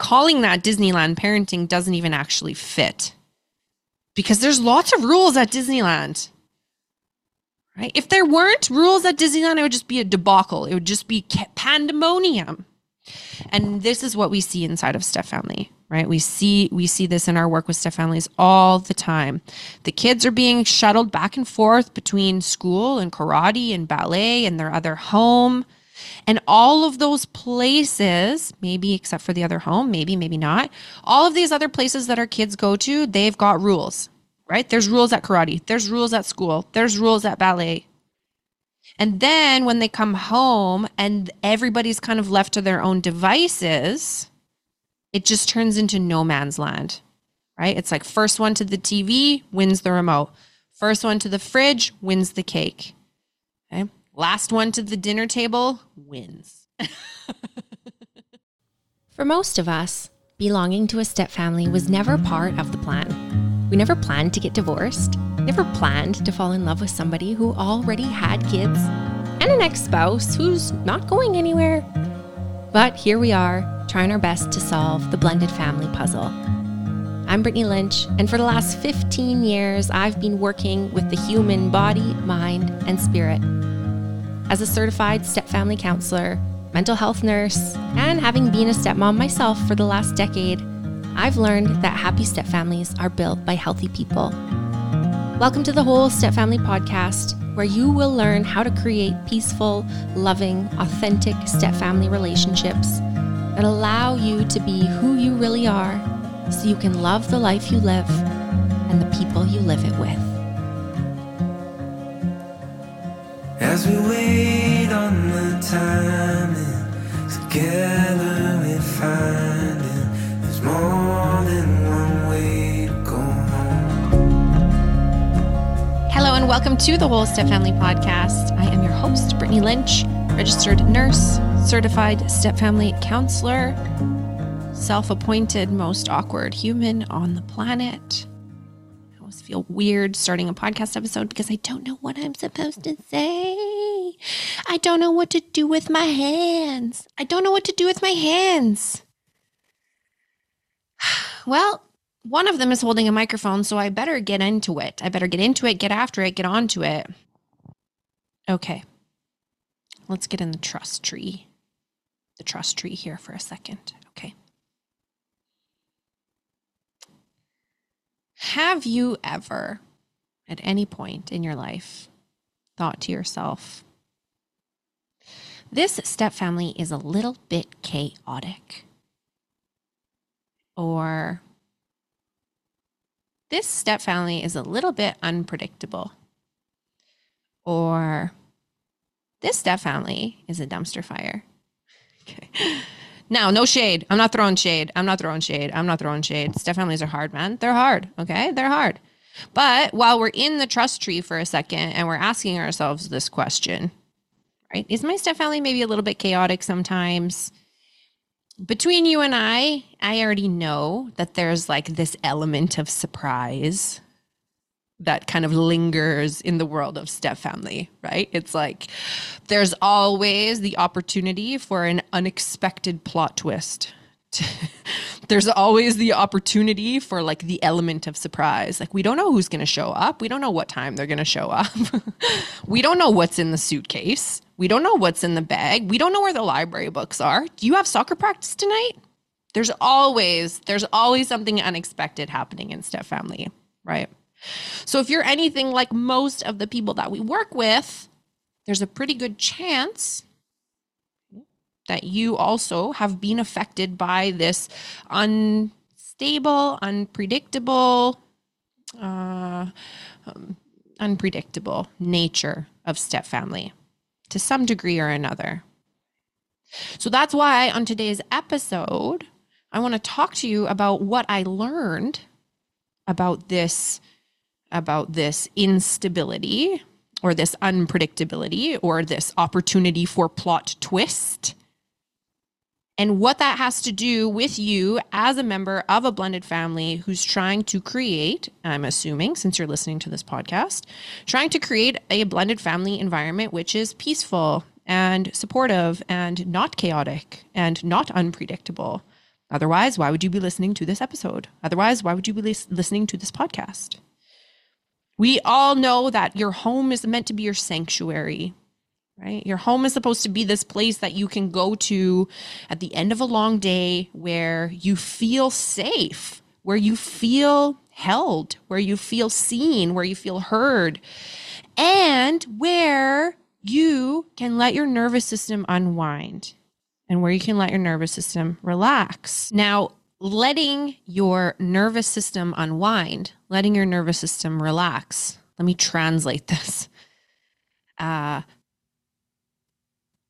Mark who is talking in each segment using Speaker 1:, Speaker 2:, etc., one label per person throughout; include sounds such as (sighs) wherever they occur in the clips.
Speaker 1: calling that Disneyland parenting doesn't even actually fit because there's lots of rules at Disneyland. Right? If there weren't rules at Disneyland, it would just be a debacle. It would just be pandemonium. And this is what we see inside of Step Family, right? We see we see this in our work with Step Families all the time. The kids are being shuttled back and forth between school and karate and ballet and their other home. And all of those places, maybe except for the other home, maybe, maybe not, all of these other places that our kids go to, they've got rules, right? There's rules at karate, there's rules at school, there's rules at ballet, and then when they come home and everybody's kind of left to their own devices, it just turns into no man's land, right? It's like first one to the TV wins the remote, first one to the fridge wins the cake. Okay. Last one to the dinner table wins. (laughs)
Speaker 2: For most of us, belonging to a step family was never part of the plan. We never planned to get divorced Never planned to fall in love with somebody who already had kids and an ex spouse who's not going anywhere. But here we are, trying our best to solve the blended family puzzle. I'm Brittany Lynch, and for the last 15 years, I've been working with the human body, mind, and spirit. As a certified step family counselor, mental health nurse, and having been a stepmom myself for the last decade, I've learned that happy step families are built by healthy people Welcome to the Whole Step Family podcast, where you will learn how to create peaceful, loving, authentic step family relationships that allow you to be who you really are so you can love the life you live and the people you live it with. As we wait on the timing, together we find it. There's more than one way to go. Hello, and welcome to the Whole Step Family Podcast. I am your host, Brittany Lynch, registered nurse, certified step family counselor, self appointed most awkward human on the planet. Feel weird starting a podcast episode because I don't know what I'm supposed to say. I don't know what to do with my hands. I don't know what to do with my hands. (sighs) Well, one of them is holding a microphone, so I better get into it. I better get into it, get after it, get onto it. Okay. Let's get in the trust tree. The trust tree here for a second. Okay. Have you ever, at any point in your life, thought to yourself, this step family is a little bit chaotic? Or this step family is a little bit unpredictable. Or this step family is a dumpster fire. (laughs) Okay. Now, no shade. I'm not throwing shade. I'm not throwing shade. I'm not throwing shade. Step families are hard, man. They're hard. Okay. They're hard. But while we're in the trust tree for a second and we're asking ourselves this question, right? Is my step family maybe a little bit chaotic sometimes? between you and I, I already know that there's like this element of surprise that kind of lingers in the world of step family, right? It's like there's always the opportunity for an unexpected plot twist. (laughs) there's always the opportunity for like the element of surprise. Like we don't know who's going to show up. We don't know what time they're going to show up. (laughs) we don't know what's in the suitcase. We don't know what's in the bag. We don't know where the library books are. Do you have soccer practice tonight? There's always there's always something unexpected happening in step family, right? So if you're anything like most of the people that we work with, there's a pretty good chance that you also have been affected by this unstable, unpredictable, uh, um, unpredictable nature of step family to some degree or another. So that's why on today's episode, I want to talk to you about what I learned about this about this instability or this unpredictability or this opportunity for plot twist and what that has to do with you as a member of a blended family who's trying to create, I'm assuming, since you're listening to this podcast, trying to create a blended family environment which is peaceful and supportive and not chaotic and not unpredictable Otherwise, why would you be listening to this episode? Otherwise, why would you be listening to this podcast? We all know that your home is meant to be your sanctuary, right? Your home is supposed to be this place that you can go to at the end of a long day where you feel safe, where you feel held, where you feel seen, where you feel heard, and where you can let your nervous system unwind and where you can let your nervous system relax. Now, letting your nervous system unwind, letting your nervous system relax. Let me translate this. Uh,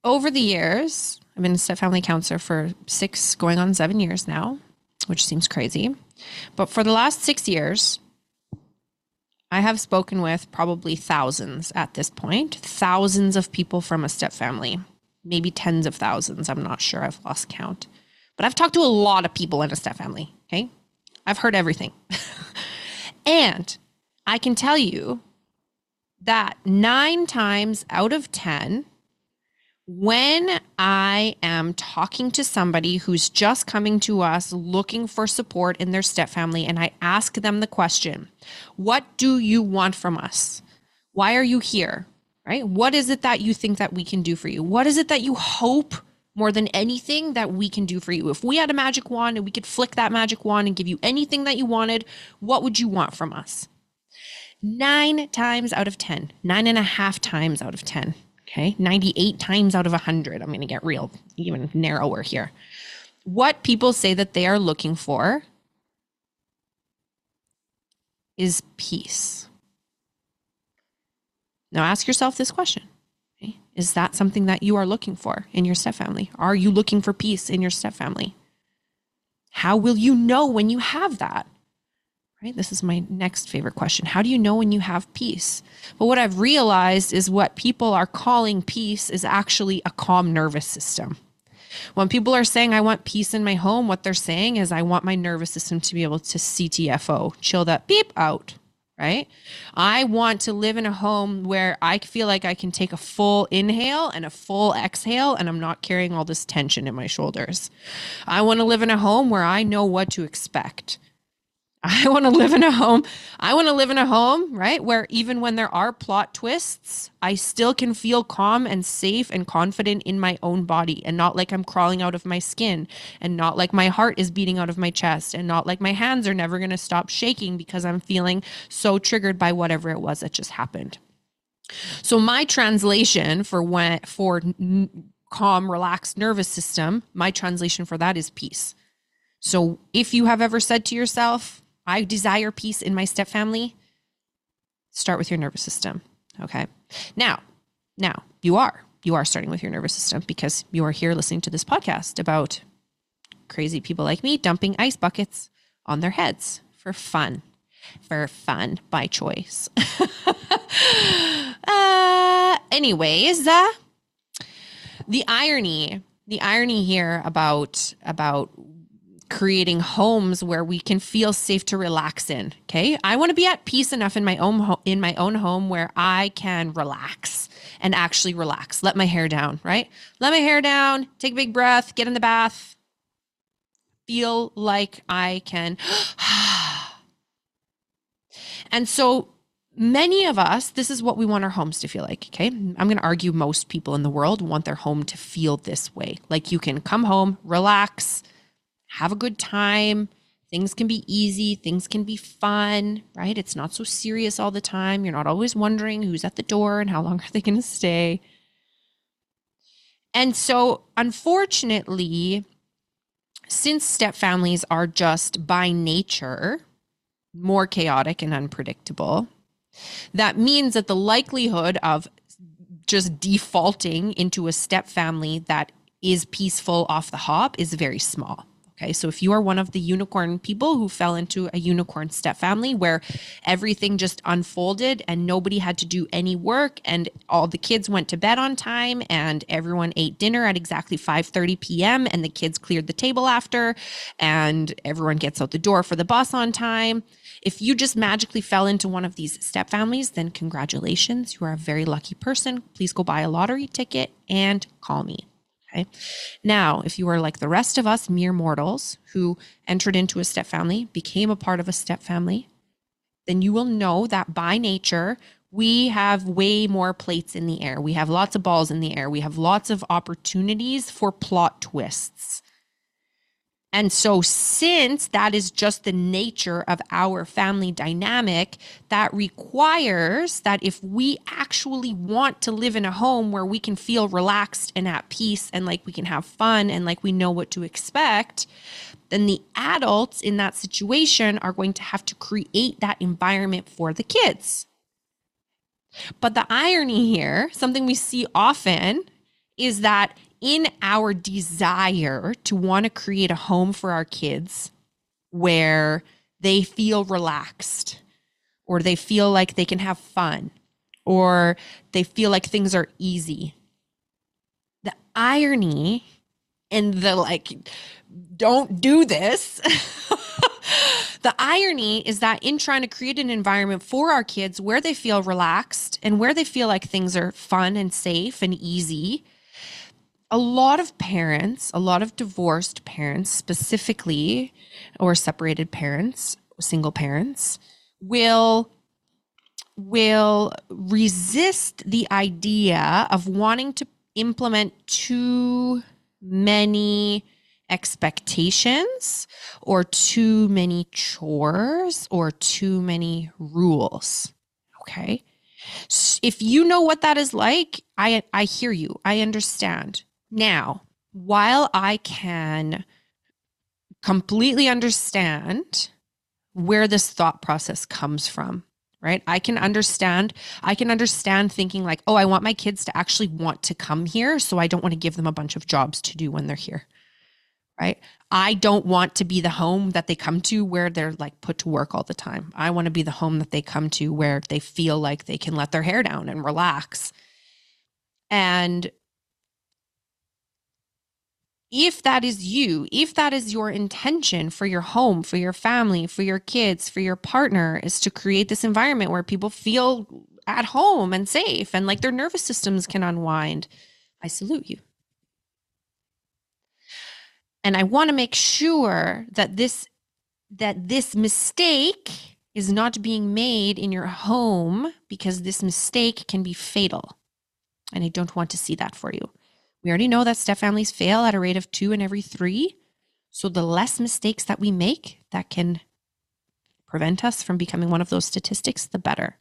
Speaker 2: over the years, I've been a step family counselor for six, going on seven years now, which seems crazy. But for the last six years, I have spoken with probably thousands at this point, thousands of people from a step family, maybe tens of thousands. I'm not sure. I've lost count. But I've talked to a lot of people in a step family. Okay. I've heard everything. (laughs) and I can tell you that nine times out of 10, when I am talking to somebody who's just coming to us looking for support in their step family, and I ask them the question, What do you want from us? Why are you here? Right? What is it that you think that we can do for you? What is it that you hope more than anything that we can do for you? If we had a magic wand and we could flick that magic wand and give you anything that you wanted, what would you want from us? Nine times out of 10, nine and a half times out of 10 Okay. 98 times out of 100. I'm going to get real, even narrower here. What people say that they are looking for is peace. Now ask yourself this question? Is that something that you are looking for in your step family? Are you looking for peace in your step family? How will you know when you have that? right? This is my next favorite question. How do you know when you have peace? But what I've realized is what people are calling peace is actually a calm nervous system. When people are saying, I want peace in my home, what they're saying is, I want my nervous system to be able to CTFO, chill that beep out, right? I want to live in a home where I feel like I can take a full inhale and a full exhale, and I'm not carrying all this tension in my shoulders. I want to live in a home where I know what to expect. I want to live in a home. I want to live in a home, right? Where even when there are plot twists, I still can feel calm and safe and confident in my own body and not like I'm crawling out of my skin and not like my heart is beating out of my chest and not like my hands are never going to stop shaking because I'm feeling so triggered by whatever it was that just happened. So my translation for when for calm, relaxed nervous system, my translation for that is peace. So if you have ever said to yourself, I desire peace in my step family, start with your nervous system. Okay. Now, now you are, you are starting with your nervous system because you are here listening to this podcast about crazy people like me dumping ice buckets on their heads for fun, for fun by choice. (laughs) uh, anyways, uh, the irony, the irony here about, about creating homes where we can feel safe to relax in. Okay. I want to be at peace enough in my own ho- in my own home where I can relax and actually relax. Let my hair down, right? Let my hair down, take a big breath, get in the bath, feel like I can. (gasps) and so many of us, this is what we want our homes to feel like. Okay. I'm going to argue most people in the world want their home to feel this way. Like you can come home, relax, have a good time. Things can be easy, things can be fun, right? It's not so serious all the time. You're not always wondering who's at the door and how long (laughs) are they going to stay. And so, unfortunately, since step families are just by nature more chaotic and unpredictable, that means that the likelihood of just defaulting into a step family that is peaceful off the hop is very small. Okay. So if you are one of the unicorn people who fell into a unicorn step family where everything just unfolded and nobody had to do any work and all the kids went to bed on time and everyone ate dinner at exactly 5:30 p.m. and the kids cleared the table after and everyone gets out the door for the bus on time. If you just magically fell into one of these step families, then congratulations. You are a very lucky person. Please go buy a lottery ticket and call me. Okay. Now, if you are like the rest of us mere mortals who entered into a step family, became a part of a step family, then you will know that by nature, we have way more plates in the air. We have lots of balls in the air. We have lots of opportunities for plot twists. And so, since that is just the nature of our family dynamic, that requires that if we actually want to live in a home where we can feel relaxed and at peace and like we can have fun and like we know what to expect, then the adults in that situation are going to have to create that environment for the kids. But the irony here, something we see often, is that in our desire to want to create a home for our kids where they feel relaxed or they feel like they can have fun or they feel like things are easy. The irony and the like, don't do this. (laughs) the irony is that in trying to create an environment for our kids where they feel relaxed and where they feel like things are fun and safe and easy, a lot of parents, a lot of divorced parents specifically, or separated parents, single parents, will will resist the idea of wanting to implement too many expectations or too many chores or too many rules. Okay? If you know what that is like, I I hear you. I understand. Now, while I can completely understand where this thought process comes from, right? I can understand, I can understand thinking like, oh, I want my kids to actually want to come here. So I don't want to give them a bunch of jobs to do when they're here, right? I don't want to be the home that they come to where they're like put to work all the time. I want to be the home that they come to where they feel like they can let their hair down and relax. And if that is you, if that is your intention for your home, for your family, for your kids, for your partner, is to create this environment where people feel at home and safe and like their nervous systems can unwind, I salute you. And I want to make sure that this that this mistake is not being made in your home because this mistake can be fatal. And I don't want to see that for you. We already know that step families fail at a rate of two in every three. So the less mistakes that we make that can prevent us from becoming one of those statistics, the better.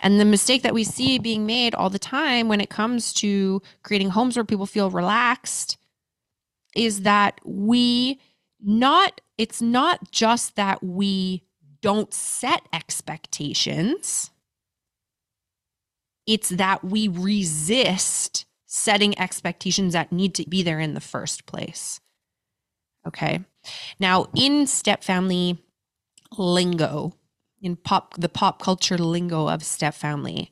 Speaker 2: And the mistake that we see being made all the time when it comes to creating homes where people feel relaxed is that we not, it's not just that we don't set expectations, it's that we resist setting expectations that need to be there in the first place. Okay. Now, in step family lingo, in pop the pop culture lingo of step family,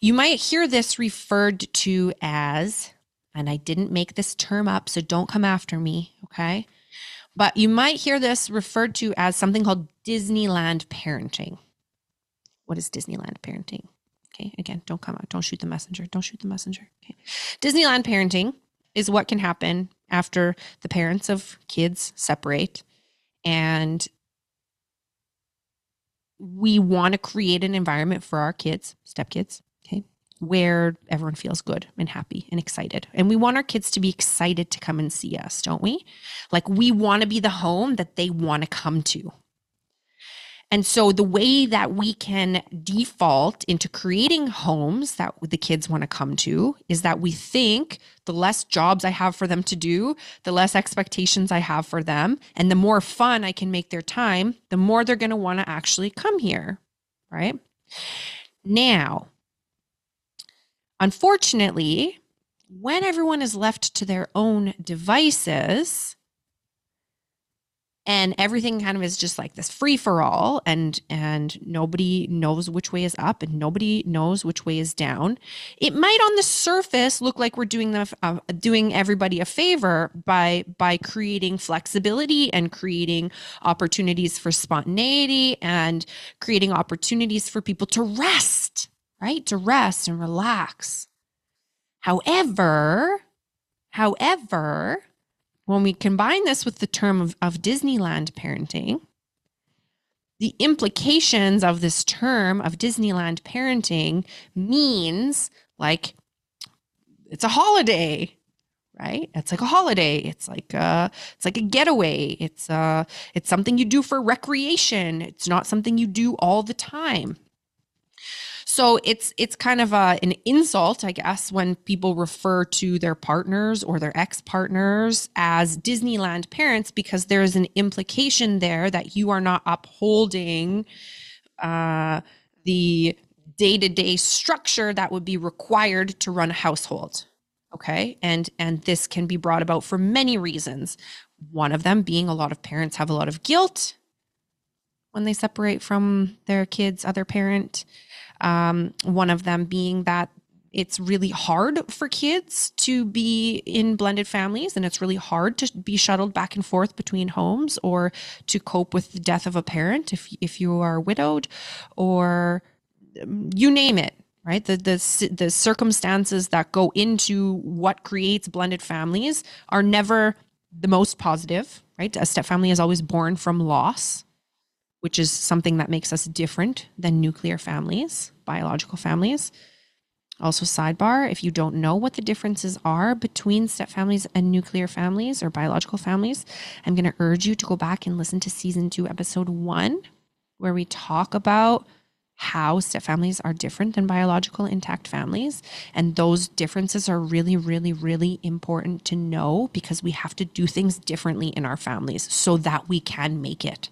Speaker 2: you might hear this referred to as and I didn't make this term up, so don't come after me, okay? But you might hear this referred to as something called Disneyland parenting. What is Disneyland parenting? Okay, again, don't come out. Don't shoot the messenger. Don't shoot the messenger. Okay. Disneyland parenting is what can happen after the parents of kids separate and we want to create an environment for our kids, stepkids, okay, where everyone feels good and happy and excited. And we want our kids to be excited to come and see us, don't we? Like we want to be the home that they want to come to. And so the way that we can default into creating homes that the kids want to come to is that we think the less jobs I have for them to do, the less expectations I have for them, and the more fun I can make their time, the more they're going to want to actually come here, right? Now, unfortunately, when everyone is left to their own devices, and everything kind of is just like this free for all and and nobody knows which way is up and nobody knows which way is down. It might on the surface look like we're doing them uh, doing everybody a favor by by creating flexibility and creating opportunities for spontaneity and creating opportunities for people to rest right? To rest and relax. However However, when we combine this with the term of, of Disneyland parenting, the implications of this term of Disneyland parenting means like it's a holiday, right? It's like a holiday. It's like a, it's like a getaway. It's uh it's something you do for recreation. It's not something you do all the time. So it's it's kind of a, an insult, I guess, when people refer to their partners or their ex-partners as Disneyland parents because there is an implication there that you are not upholding uh, the day-to-day structure that would be required to run a household. Okay? And and this can be brought about for many reasons. One of them being a lot of parents have a lot of guilt when they separate from their kids other parent um, one of them being that it's really hard for kids to be in blended families and it's really hard to be shuttled back and forth between homes or to cope with the death of a parent if if you are widowed or you name it right? The the the circumstances that go into what creates blended families are never the most positive right? A step family is always born from loss which is something that makes us different than nuclear families biological families also sidebar if you don't know what the differences are between step families and nuclear families or biological families i'm going to urge you to go back and listen to season 2 episode 1 where we talk about how step families are different than biological intact families. And those differences are really, really, really important to know because we have to do things differently in our families so that we can make it.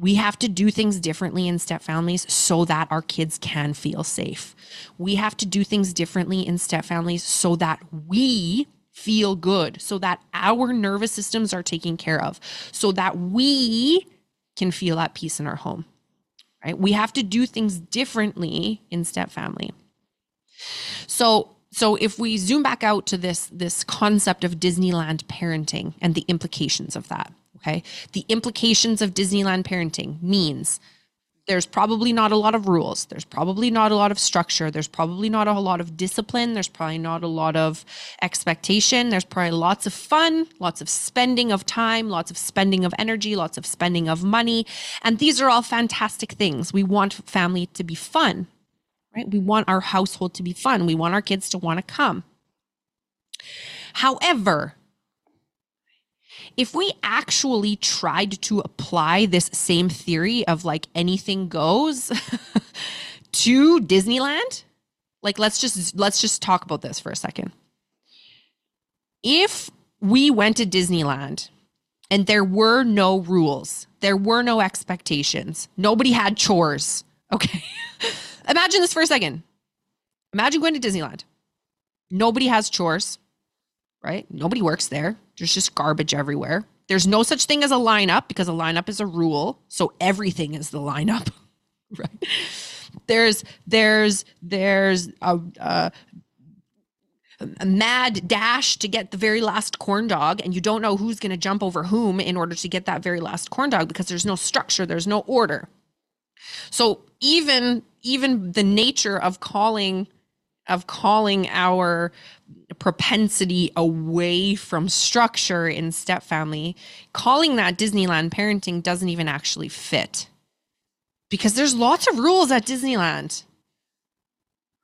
Speaker 2: We have to do things differently in step families so that our kids can feel safe. We have to do things differently in step families so that we feel good, so that our nervous systems are taken care of, so that we can feel at peace in our home right? We have to do things differently in step family. So so if we zoom back out to this this concept of Disneyland parenting and the implications of that, okay? The implications of Disneyland parenting means there's probably not a lot of rules. There's probably not a lot of structure. There's probably not a lot of discipline. There's probably not a lot of expectation. There's probably lots of fun, lots of spending of time, lots of spending of energy, lots of spending of money. And these are all fantastic things. We want family to be fun, right? We want our household to be fun. We want our kids to want to come. However, if we actually tried to apply this same theory of like anything goes (laughs) to Disneyland, like let's just let's just talk about this for a second. If we went to Disneyland and there were no rules, there were no expectations, nobody had chores, okay? (laughs) Imagine this for a second. Imagine going to Disneyland. Nobody has chores, right? Nobody works there. There's just garbage everywhere. There's no such thing as a lineup because a lineup is a rule. So everything is the lineup, (laughs) right? There's there's there's a, a, a mad dash to get the very last corn dog, and you don't know who's going to jump over whom in order to get that very last corn dog because there's no structure, there's no order. So even even the nature of calling of calling our propensity away from structure in step family, calling that Disneyland parenting doesn't even actually fit. Because there's lots of rules at Disneyland.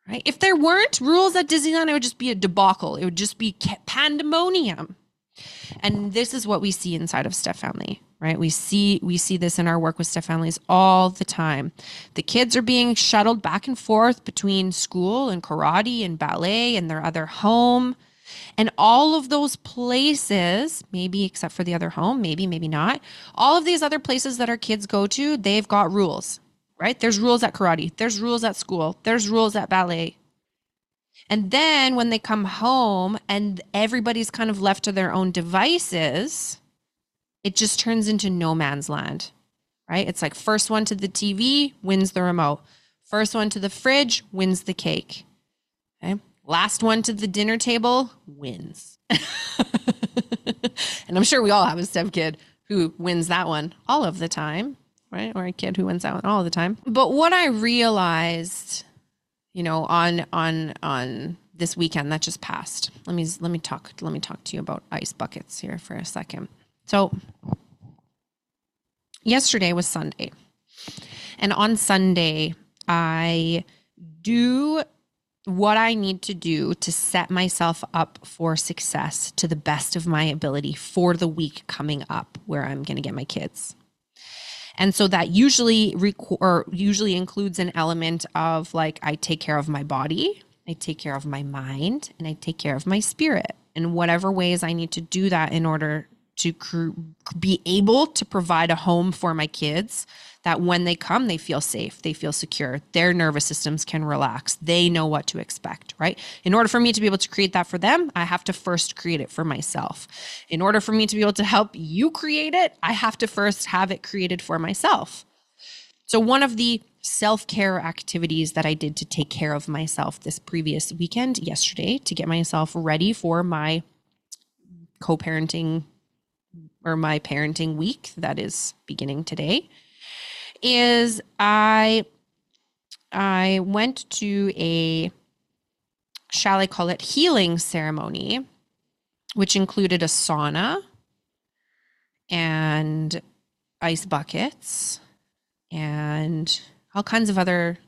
Speaker 2: Right? If there weren't rules at Disneyland, it would just be a debacle. It would just be pandemonium. And this is what we see inside of step family right? We see we see this in our work with step families all the time. The kids are being shuttled back and forth between school and karate and ballet and their other home. And all of those places maybe except for the other home maybe maybe not all of these other places that our kids go to they've got rules right? There's rules at karate there's rules at school there's rules at ballet. And then when they come home and everybody's kind of left to their own devices it just turns into no man's land, right? It's like first one to the TV wins the remote, first one to the fridge wins the cake. Okay. Last one to the dinner table wins. (laughs) and I'm sure we all have a step kid who wins that one all of the time, right? Or a kid who wins that one all the time. But what I realized, you know, on on on this weekend that just passed. Let me let me talk let me talk to you about ice buckets here for a second. So yesterday was Sunday. And on Sunday, I do what I need to do to set myself up for success to the best of my ability for the week coming up where I'm going to get my kids. And so that usually rec- or usually includes an element of like I take care of my body, I take care of my mind, and I take care of my spirit in whatever ways I need to do that in order to cr- be able to provide a home for my kids that when they come, they feel safe, they feel secure, their nervous systems can relax, they know what to expect, right? In order for me to be able to create that for them, I have to first create it for myself. In order for me to be able to help you create it, I have to first have it created for myself. So, one of the self care activities that I did to take care of myself this previous weekend, yesterday, to get myself ready for my co parenting or my parenting week that is beginning today is I I went to a shall I call it healing ceremony, which included a sauna and ice buckets and all kinds of other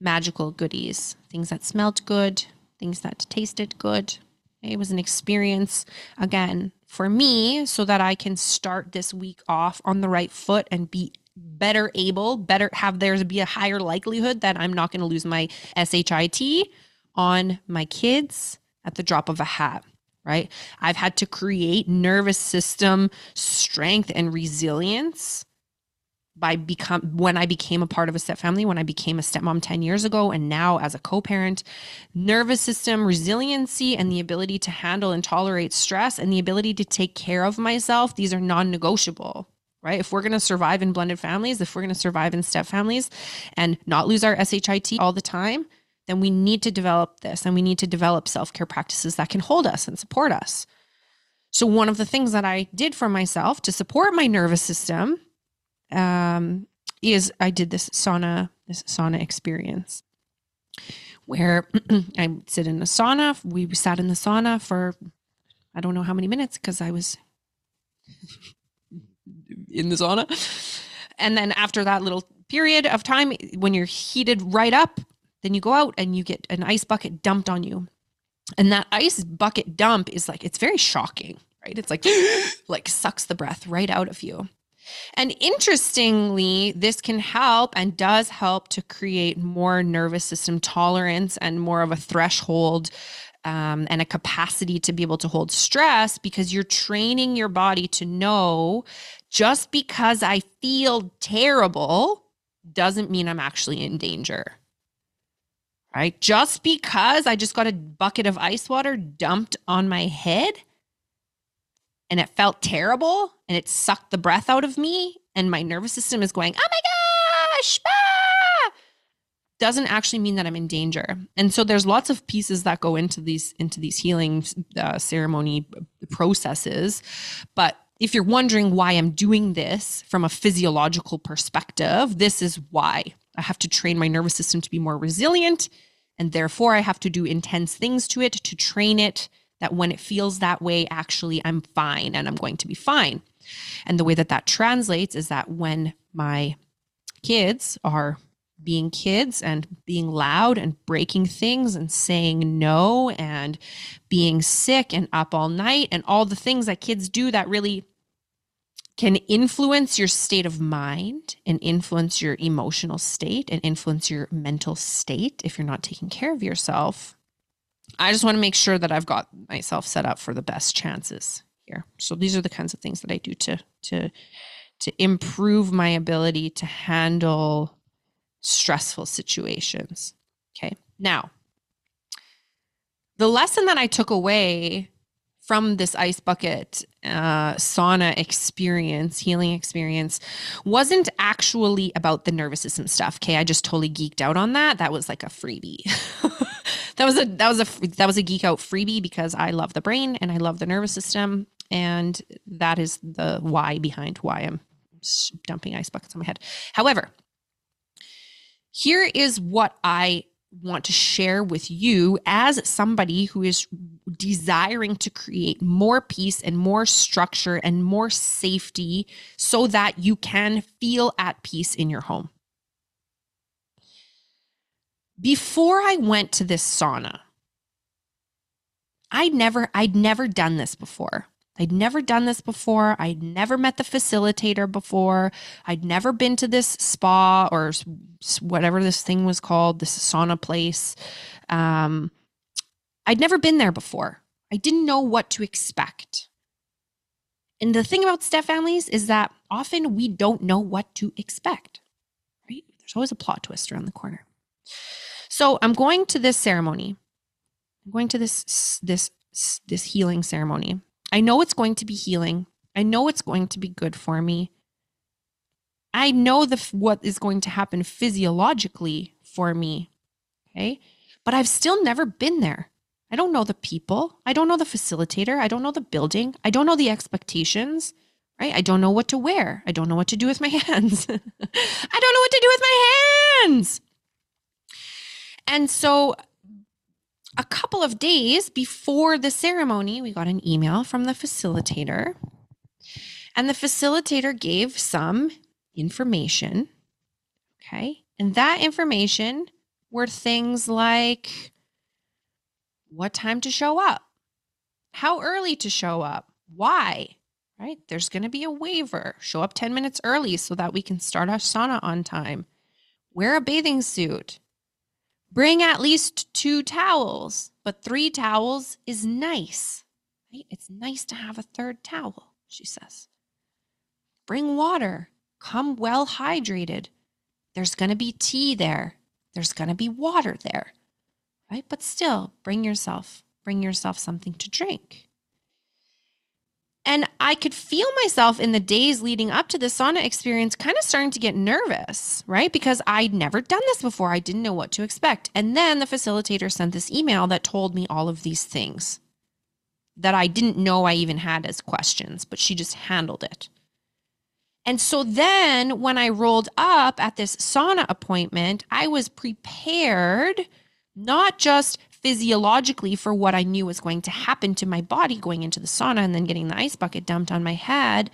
Speaker 2: magical goodies, things that smelled good, things that tasted good. It was an experience again for me so that I can start this week off on the right foot and be better able, better have there's be a higher likelihood that I'm not going to lose my SHIT on my kids at the drop of a hat, right? I've had to create nervous system strength and resilience by become when I became a part of a step family, when I became a stepmom 10 years ago, and now as a co-parent, nervous system resiliency and the ability to handle and tolerate stress and the ability to take care of myself, these are non-negotiable right? If we're going to survive in blended families, if we're going to survive in step families and not lose our SHIT all the time, then we need to develop this and we need to develop self care practices that can hold us and support us. So, one of the things that I did for myself to support my nervous system um, is I did this sauna, this sauna experience where (clears throat) I sit in a sauna. We sat in the sauna for I don't know how many minutes because I was in the sauna. And then after that little period of time, when you're heated right up, then you go out and you get an ice bucket dumped on you. And that ice bucket dump is like, it's very shocking, right? It's like, (gasps) like sucks the breath right out of you. And interestingly, this can help and does help to create more nervous system tolerance and more of a threshold um, and a capacity to be able to hold stress because you're training your body to know just because I feel terrible doesn't mean I'm actually in danger. Right? Just because I just got a bucket of ice water dumped on my head and it felt terrible and it sucked the breath out of me and my nervous system is going, oh my gosh, ah! doesn't actually mean that I'm in danger. And so there's lots of pieces that go into these into these healing uh, ceremony processes, but if you're wondering why I'm doing this from a physiological perspective, this is why. I have to train my nervous system to be more resilient. And therefore, I have to do intense things to it to train it that when it feels that way, actually, I'm fine and I'm going to be fine. And the way that that translates is that when my kids are being kids and being loud and breaking things and saying no and being sick and up all night and all the things that kids do that really can influence your state of mind and influence your emotional state and influence your mental state if you're not taking care of yourself. I just want to make sure that I've got myself set up for the best chances So these are the kinds of things that I do to to to improve my ability to handle stressful situations. Okay. Now, the lesson that I took away from this ice bucket uh, sauna experience, healing experience, wasn't actually about the nervous system stuff. Okay, I just totally geeked out on that. That was like a freebie. (laughs) that was a that was a that was a geek out freebie because I love the brain and I love the nervous system, and that is the why behind why I'm dumping ice buckets on my head. However, here is what I want to share with you as somebody who is desiring to create more peace and more structure and more safety so that you can feel at peace in your home. Before I went to this sauna, I never I'd never done this before. I'd never done this before. I'd never met the facilitator before. I'd never been to this spa or whatever this thing was called, this sauna place. Um, I'd never been there before. I didn't know what to expect. And the thing about step families is that often we don't know what to expect, right? There's always a plot twist around the corner. So I'm going to this ceremony. I'm going to this this this healing ceremony. I know it's going to be healing. I know it's going to be good for me. I know the what is going to happen physiologically for me. Okay? But I've still never been there. I don't know the people. I don't know the facilitator. I don't know the building. I don't know the expectations, right? I don't know what to wear. I don't know what to do with my (laughs) hands. I don't know what to do with my hands. And so a couple of days before the ceremony, we got an email from the facilitator. And the facilitator gave some information. Okay. And that information were things like what time to show up, how early to show up, why, right? There's going to be a waiver. Show up 10 minutes early so that we can start our sauna on time. Wear a bathing suit. Bring at least two towels, but three towels is nice. Right? It's nice to have a third towel, she says. Bring water. Come well hydrated. There's going to be tea there. There's going to be water there. Right? But still, bring yourself, bring yourself something to drink. And I could feel myself in the days leading up to the sauna experience kind of starting to get nervous, right? Because I'd never done this before. I didn't know what to expect. And then the facilitator sent this email that told me all of these things that I didn't know I even had as questions, but she just handled it. And so then when I rolled up at this sauna appointment, I was prepared not just physiologically for what I knew was going to happen to my body going into the sauna and then getting the ice bucket dumped on my head.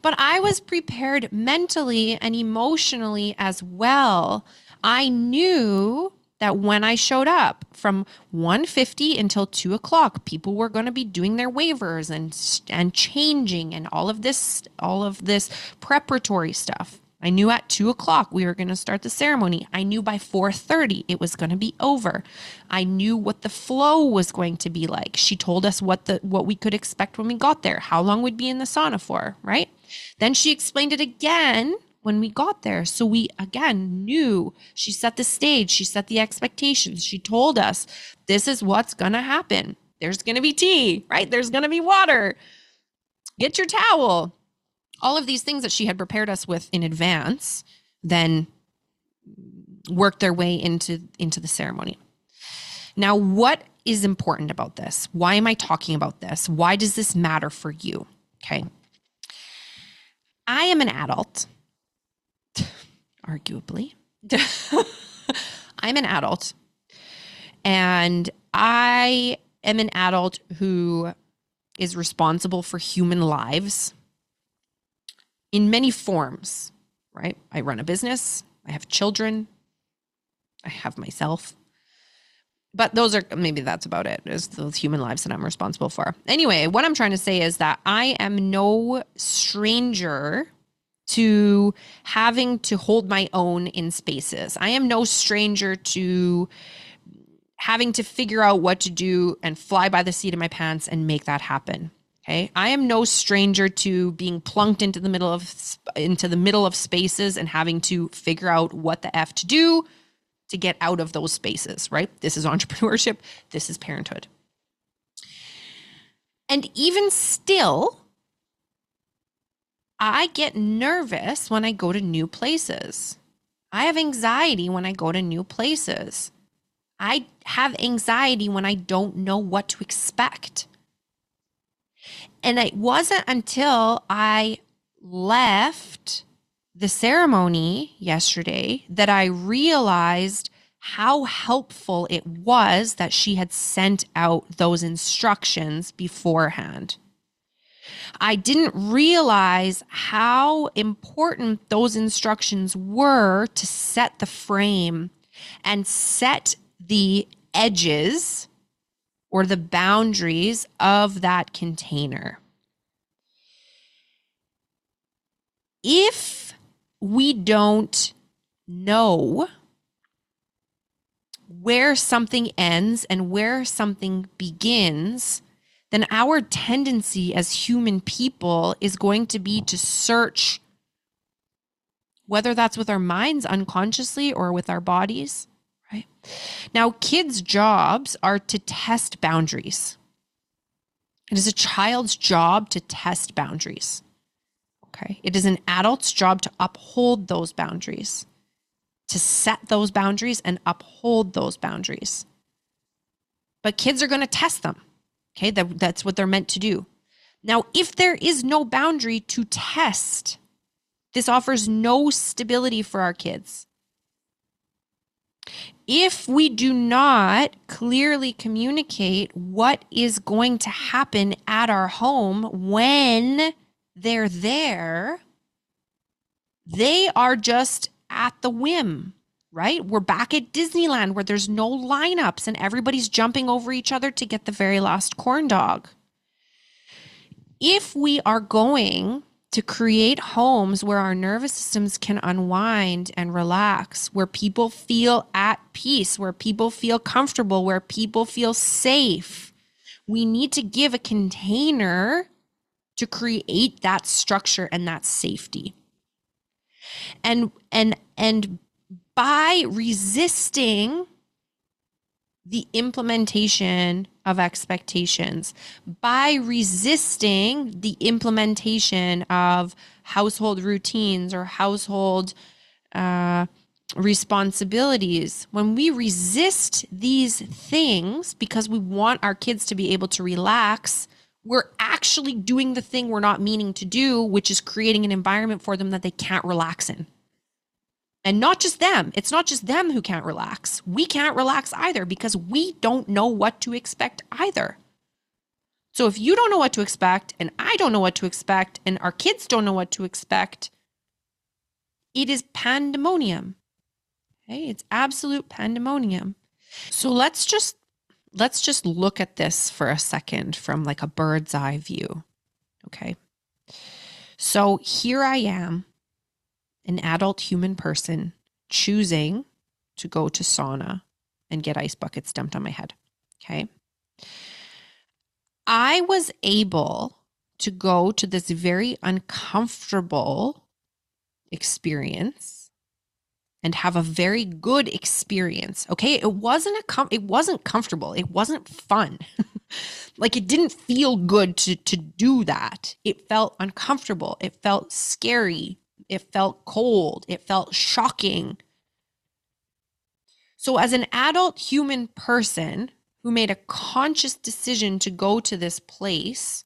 Speaker 2: But I was prepared mentally and emotionally as well. I knew that when I showed up from 1:50 until 2 o'clock, people were going to be doing their waivers and and changing and all of this all of this preparatory stuff. I knew at two o'clock we were going to start the ceremony. I knew by 4:30 it was going to be over. I knew what the flow was going to be like. She told us what the what we could expect when we got there, how long we'd be in the sauna for, right? Then she explained it again when we got there. So we again knew she set the stage, she set the expectations. She told us this is what's going to happen. There's going to be tea, right? There's going to be water. Get your towel all of these things that she had prepared us with in advance then worked their way into into the ceremony. Now what is important about this? Why am i talking about this? Why does this matter for you? Okay. I am an adult (sighs) arguably. (laughs) I'm an adult and i am an adult who is responsible for human lives in many forms, right? I run a business, I have children, I have myself. But those are maybe that's about it. Is those human lives that I'm responsible for. Anyway, what I'm trying to say is that I am no stranger to having to hold my own in spaces. I am no stranger to having to figure out what to do and fly by the seat of my pants and make that happen. Okay. I am no stranger to being plunked into the middle of into the middle of spaces and having to figure out what the F to do to get out of those spaces, right? This is (laughs) entrepreneurship, this is parenthood. And even still, I get nervous when I go to new places. I have anxiety when I go to new places. I have anxiety when I don't know what to expect. And it wasn't until I left the ceremony yesterday that I realized how helpful it was that she had sent out those instructions beforehand. I didn't realize how important those instructions were to set the frame and set the edges or the boundaries of that container. If we don't know where something ends and where something begins, then our tendency as human people is going to be to search, whether that's with our minds unconsciously or with our bodies, right? Now, kids' jobs are to test boundaries. It is a child's job to test boundaries. Okay. It is an adult's job to uphold those boundaries to set those boundaries and uphold those boundaries. But kids are going to test them. Okay, that, that's what they're meant to do. Now, if there is no boundary to test, this offers no stability for our kids. If we do not clearly communicate what is going to happen at our home when they're there, they are just at the whim, right? We're back at Disneyland where there's no lineups and everybody's jumping over each other to get the very last corn dog. If we are going to create homes where our nervous systems can unwind and relax, where people feel at peace, where people feel comfortable, where people feel safe, we need to give a container to create that structure and that safety. And and and by resisting the implementation of expectations by resisting the implementation of household routines or household uh, responsibilities. When we resist these things because we want our kids to be able to relax, we're actually doing the thing we're not meaning to do, which is creating an environment for them that they can't relax in. And not just them, it's not just them who can't relax. We can't relax either because we don't know what to expect either. So if you don't know what to expect, and I don't know what to expect, and our kids don't know what to expect, it is pandemonium. Okay, it's absolute pandemonium. So let's just let's just look at this for a second from like a bird's eye view. Okay. So here I am, an adult human person choosing to go to sauna and get ice buckets dumped on my head. Okay. I was able to go to this very uncomfortable experience and have a very good experience. Okay, it wasn't a com- it wasn't comfortable. It wasn't fun. (laughs) like it didn't feel good to to do that. It felt uncomfortable. It felt scary. It felt cold. It felt shocking. So as an adult human person who made a conscious decision to go to this place,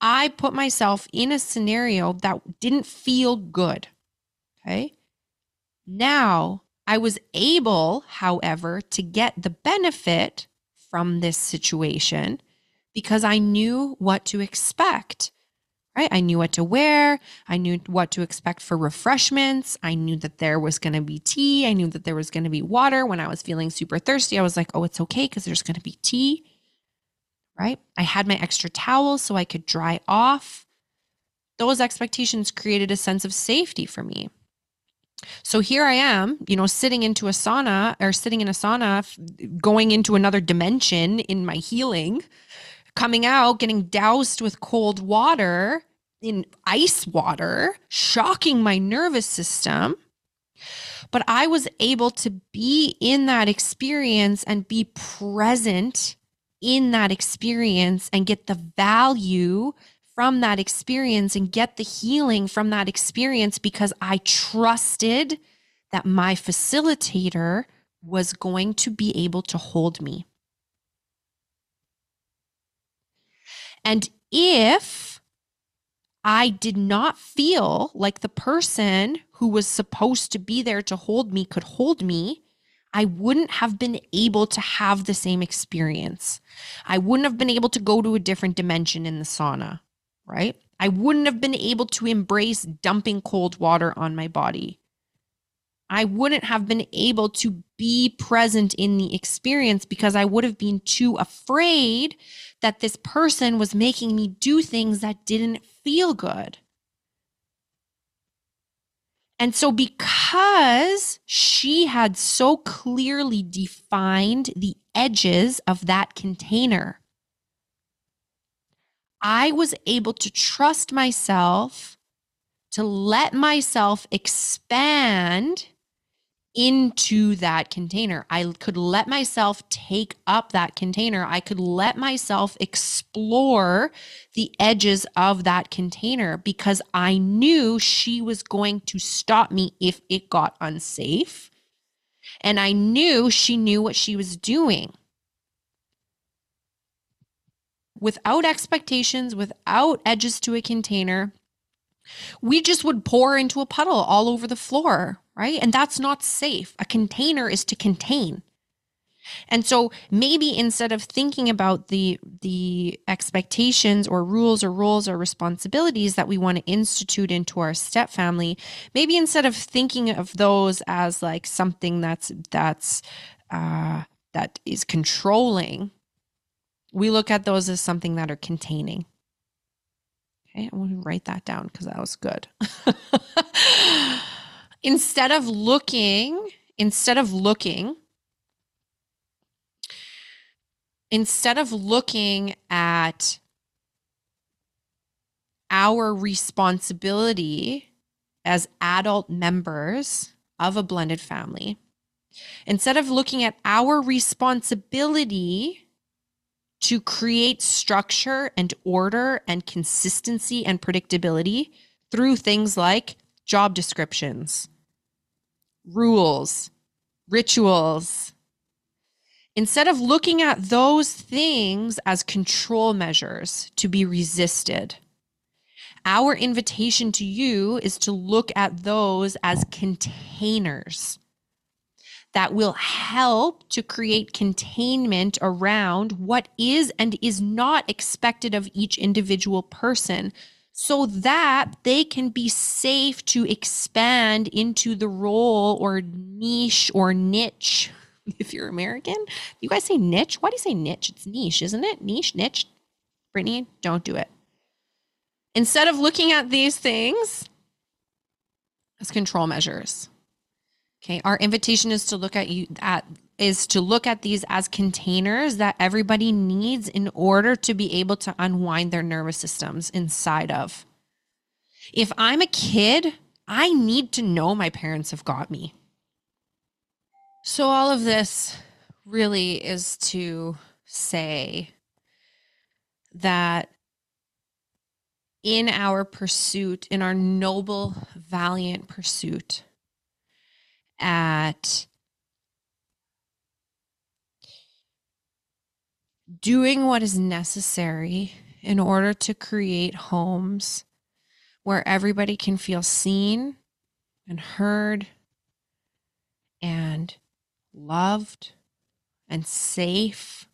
Speaker 2: I put myself in a scenario that didn't feel good. Okay? Now, I was able, however, to get the benefit from this situation because I knew what to expect. Right? I knew what to wear. I knew what to expect for refreshments. I knew that there was going to be tea. I knew that there was going to be water. When I was feeling super thirsty, I was like, oh, it's okay because there's going to be tea. Right? I had my extra towels so I could dry off. Those expectations created a sense of safety for me. So here I am, you know, sitting into a sauna or sitting in a sauna, going into another dimension in my healing, coming out, getting doused with cold water in ice water, shocking my nervous system. But I was able to be in that experience and be present in that experience and get the value from that experience and get the healing from that experience because I trusted that my facilitator was going to be able to hold me. And if I did not feel like the person who was supposed to be there to hold me could hold me, I wouldn't have been able to have the same experience. I wouldn't have been able to go to a different dimension in the sauna, right? I wouldn't have been able to embrace dumping cold water on my body. I wouldn't have been able to be present in the experience because I would have been too afraid that this person was making me do things that didn't feel good. And so, because she had so clearly defined the edges of that container, I was able to trust myself to let myself expand into that container. I could let myself take up that container. I could let myself explore the edges of that container because I knew she was going to stop me if it got unsafe. And I knew she knew what she was doing. Without expectations, without edges to a container, we just would pour into a puddle all over the floor, right? And that's not safe. A container is to contain. And so maybe instead of thinking about the the expectations or rules or roles or responsibilities that we want to institute into our step family, maybe instead of thinking of those as like something that's that's uh, that is controlling, we look at those as something that are containing. Okay, I want to write that down because that was good. (laughs) instead of looking, instead of looking, instead of looking at our responsibility as adult members of a blended family, instead of looking at our responsibility to create structure and order and consistency and predictability through things like job descriptions, rules, rituals. Instead of looking at those things as control measures to be resisted, our invitation to you is to look at those as containers that will help to create containment around what is and is not expected of each individual person so that they can be safe to expand into the role or niche or niche. (laughs) If you're American, you guys say niche. Why do you say niche? It's niche, isn't it? Niche, niche. Brittany, don't do it. Instead of looking at these things as control measures, okay, our invitation is to look at you at is to look at these as containers that everybody needs in order to be able to unwind their nervous systems inside of. If I'm a kid, I need to know my parents have got me. So, all of this really is to say that in our pursuit, in our noble, valiant pursuit at doing what is necessary in order to create homes where everybody can feel seen and heard and loved and safe.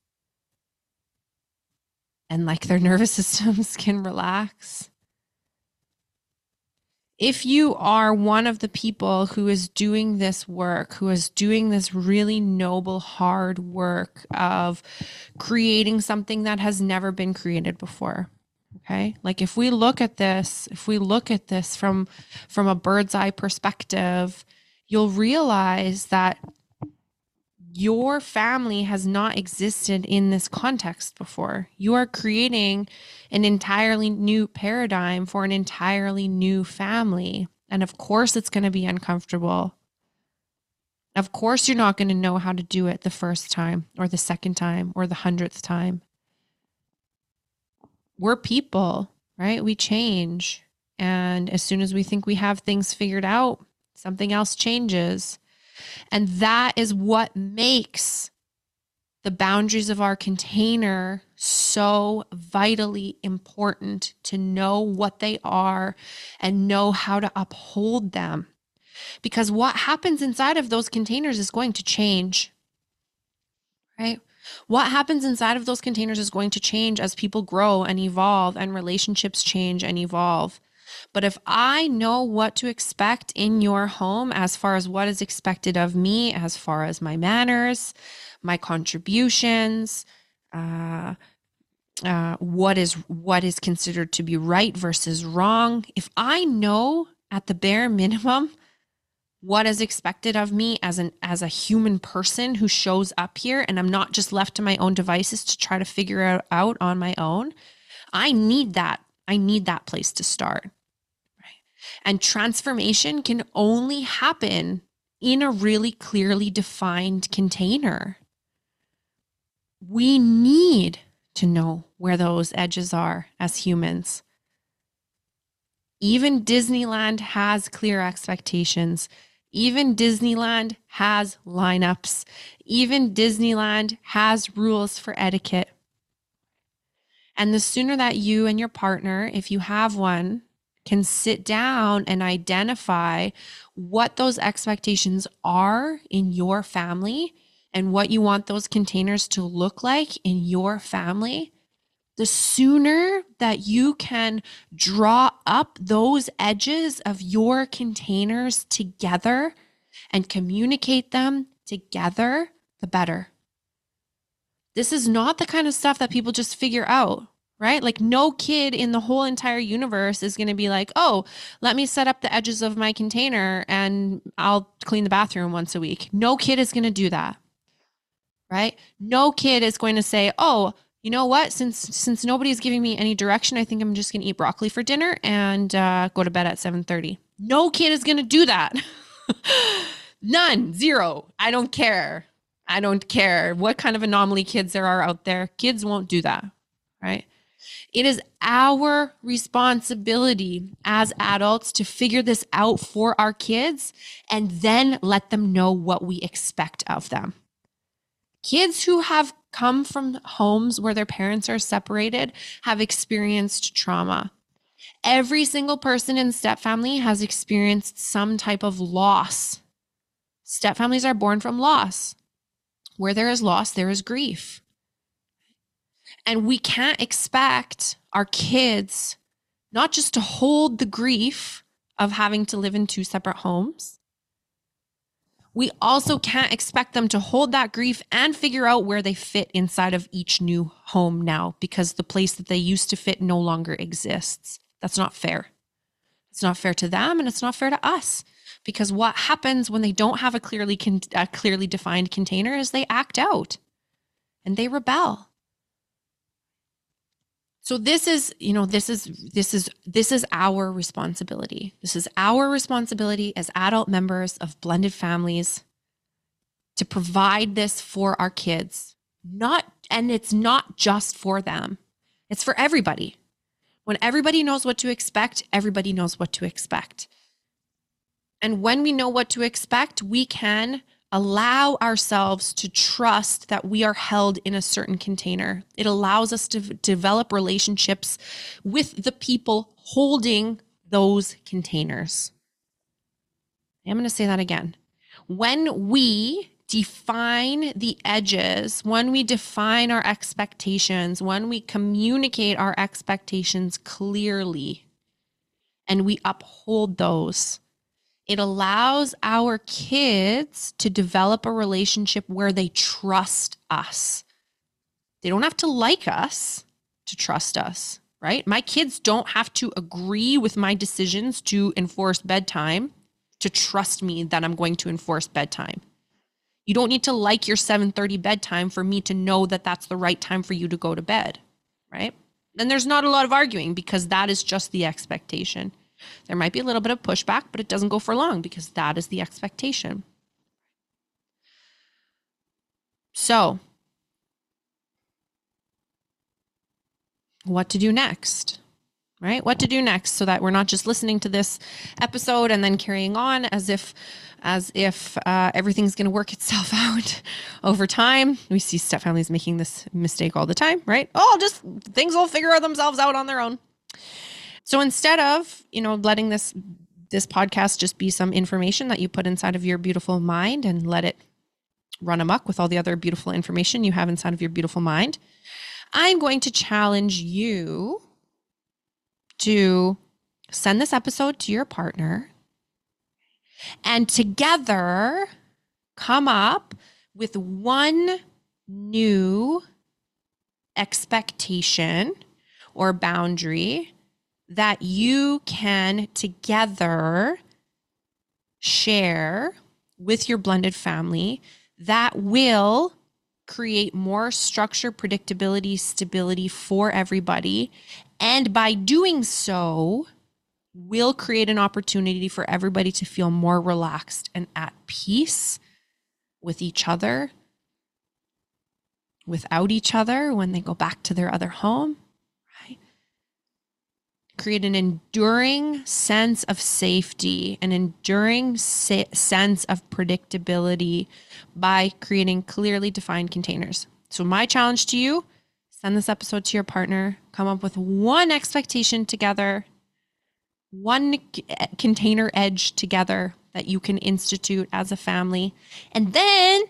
Speaker 2: And like their (laughs) nervous systems can relax if you are one of the people who is doing this work, who is doing this really noble, hard work of creating something that has never been created before, okay? Like if we look at this if we look at this from from a bird's eye perspective you'll realize that your family has not existed in this context before. You are creating an entirely new paradigm for an entirely new family. And of course, it's going to be uncomfortable. Of course, you're not going to know how to do it the first time or the second time or the hundredth time. We're people, right? We change. And as soon as we think we have things figured out, something else changes. And that is what makes the boundaries of our container so vitally important to know what they are and know how to uphold them. Because what happens inside of those containers is going to change. Right? What happens inside of those containers is going to change as people grow and evolve and relationships change and evolve. But if I know what to expect in your home as far as what is expected of me, as far as my manners, my contributions, uh, uh, what is what is considered to be right versus wrong. If I know at the bare minimum what is expected of me as an as a human person who shows up here and I'm not just left to my own devices to try to figure it out on my own, I need that. I need that place to start. And transformation can only happen in a really clearly defined container. We need to know where those edges are as humans. Even Disneyland has clear expectations. Even Disneyland has lineups. Even Disneyland has rules for etiquette. And the sooner that you and your partner, if you have one, can sit down and identify what those expectations are in your family and what you want those containers to look like in your family, the sooner that you can draw up those edges of your containers together and communicate them together, the better. This is not the kind of stuff that people just figure out, right? Like, no kid in the whole entire universe is going to be like, oh, let me set up the edges of my container and I'll clean the bathroom once a week. No kid is going to do that right? No kid is going to say, "Oh, you know what? Since since nobody's giving me any direction, I think I'm just going to eat broccoli for dinner and uh, go to bed at 7:30." No kid is going to do that. (laughs) None, zero. I don't care. I don't care what kind of anomaly kids there are out there. Kids won't do that, right? It is our responsibility as adults to figure this out for our kids and then let them know what we expect of them. Kids who have come from homes where their parents are separated have experienced trauma. Every single person in step family has experienced some type of loss. Step families are born from loss. Where there is loss, there is grief. And we can't expect our kids not just to hold the grief of having to live in two separate homes, we also can't expect them to hold that grief and figure out where they fit inside of each new home now because the place that they used to fit no longer exists. That's not fair. It's not fair to them and it's not fair to us because what happens when they don't have a clearly con- a clearly defined container is they act out and they rebel. So this is, you know, this is this is this is our responsibility. This is our responsibility as adult members of blended families to provide this for our kids. Not and it's not just for them. It's for everybody. When everybody knows what to expect, everybody knows what to expect. And when we know what to expect, we can allow ourselves to trust that we are held in a certain container. It allows us to develop relationships with the people holding those containers. I'm going to say that again. When we define the edges, when we define our expectations, when we communicate our expectations clearly, and we uphold those, it allows our kids to develop a relationship where they trust us. They don't have to like us to trust us, right? My kids don't have to agree with my decisions to enforce bedtime to trust me that I'm going to enforce bedtime. You don't need to like your 7:30 bedtime for me to know that that's the right time for you to go to bed, right? And there's not a lot of arguing because that is just the expectation. There might be a little bit of pushback, but it doesn't go for long because that is the expectation. So, what to do next? Right? What to do next so that we're not just listening to this episode and then carrying on as if as if uh, everything's going to work (laughs) itself out over time. We see step families making this mistake all the time, right? Oh, just things will figure themselves out on their own. So instead of, you know, letting this this podcast just be some information that you put inside of your beautiful mind and let it run amok with all the other beautiful information you have inside of your beautiful mind. I'm going to challenge you to send this episode to your partner and together come up with one new expectation or boundary that you can together share with your blended family that will create more structure, predictability, stability for everybody. And by doing so, will create an opportunity for everybody to feel more relaxed and at peace with each other, without each other when they go back to their other home? Create an enduring sense of safety, an enduring sense of predictability by creating clearly defined containers. So, my challenge to you send this episode to your partner, come up with one expectation together, one c- eh, container edge together that you can institute as a family. And then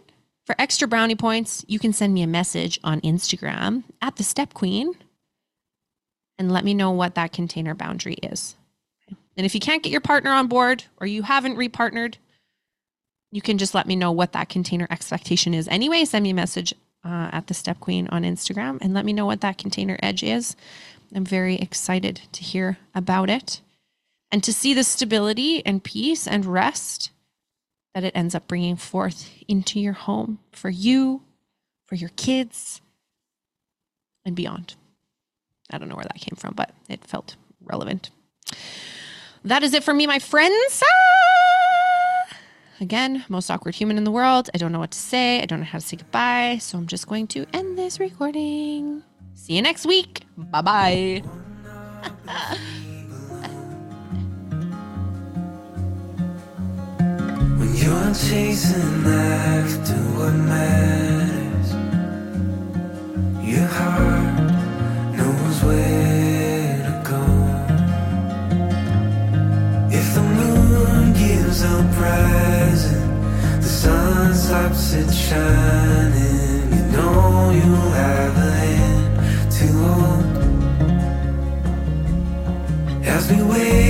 Speaker 2: for extra brownie points, you can send me a message on Instagram at the Step Queen and let me know what that container boundary is. And if you can't get your partner on board or you haven't repartnered, you can just let me know what that container expectation is. Anyway, send me a message uh, at the Step Queen on Instagram and let me know what that container edge is. I'm very excited to hear about it and to see the stability and peace and rest that it ends up bringing forth into your home for you, for your kids, and beyond. I don't know where that came from, but it felt relevant. That is it for me, my friends. Ah! Again, most awkward human in the world. I don't know what to say. I don't know how to say goodbye. So I'm just going to end this recording. See you next week. Bye bye.
Speaker 3: When you're chasing after stops it shining, you know you'll have a hand to hold. As we wait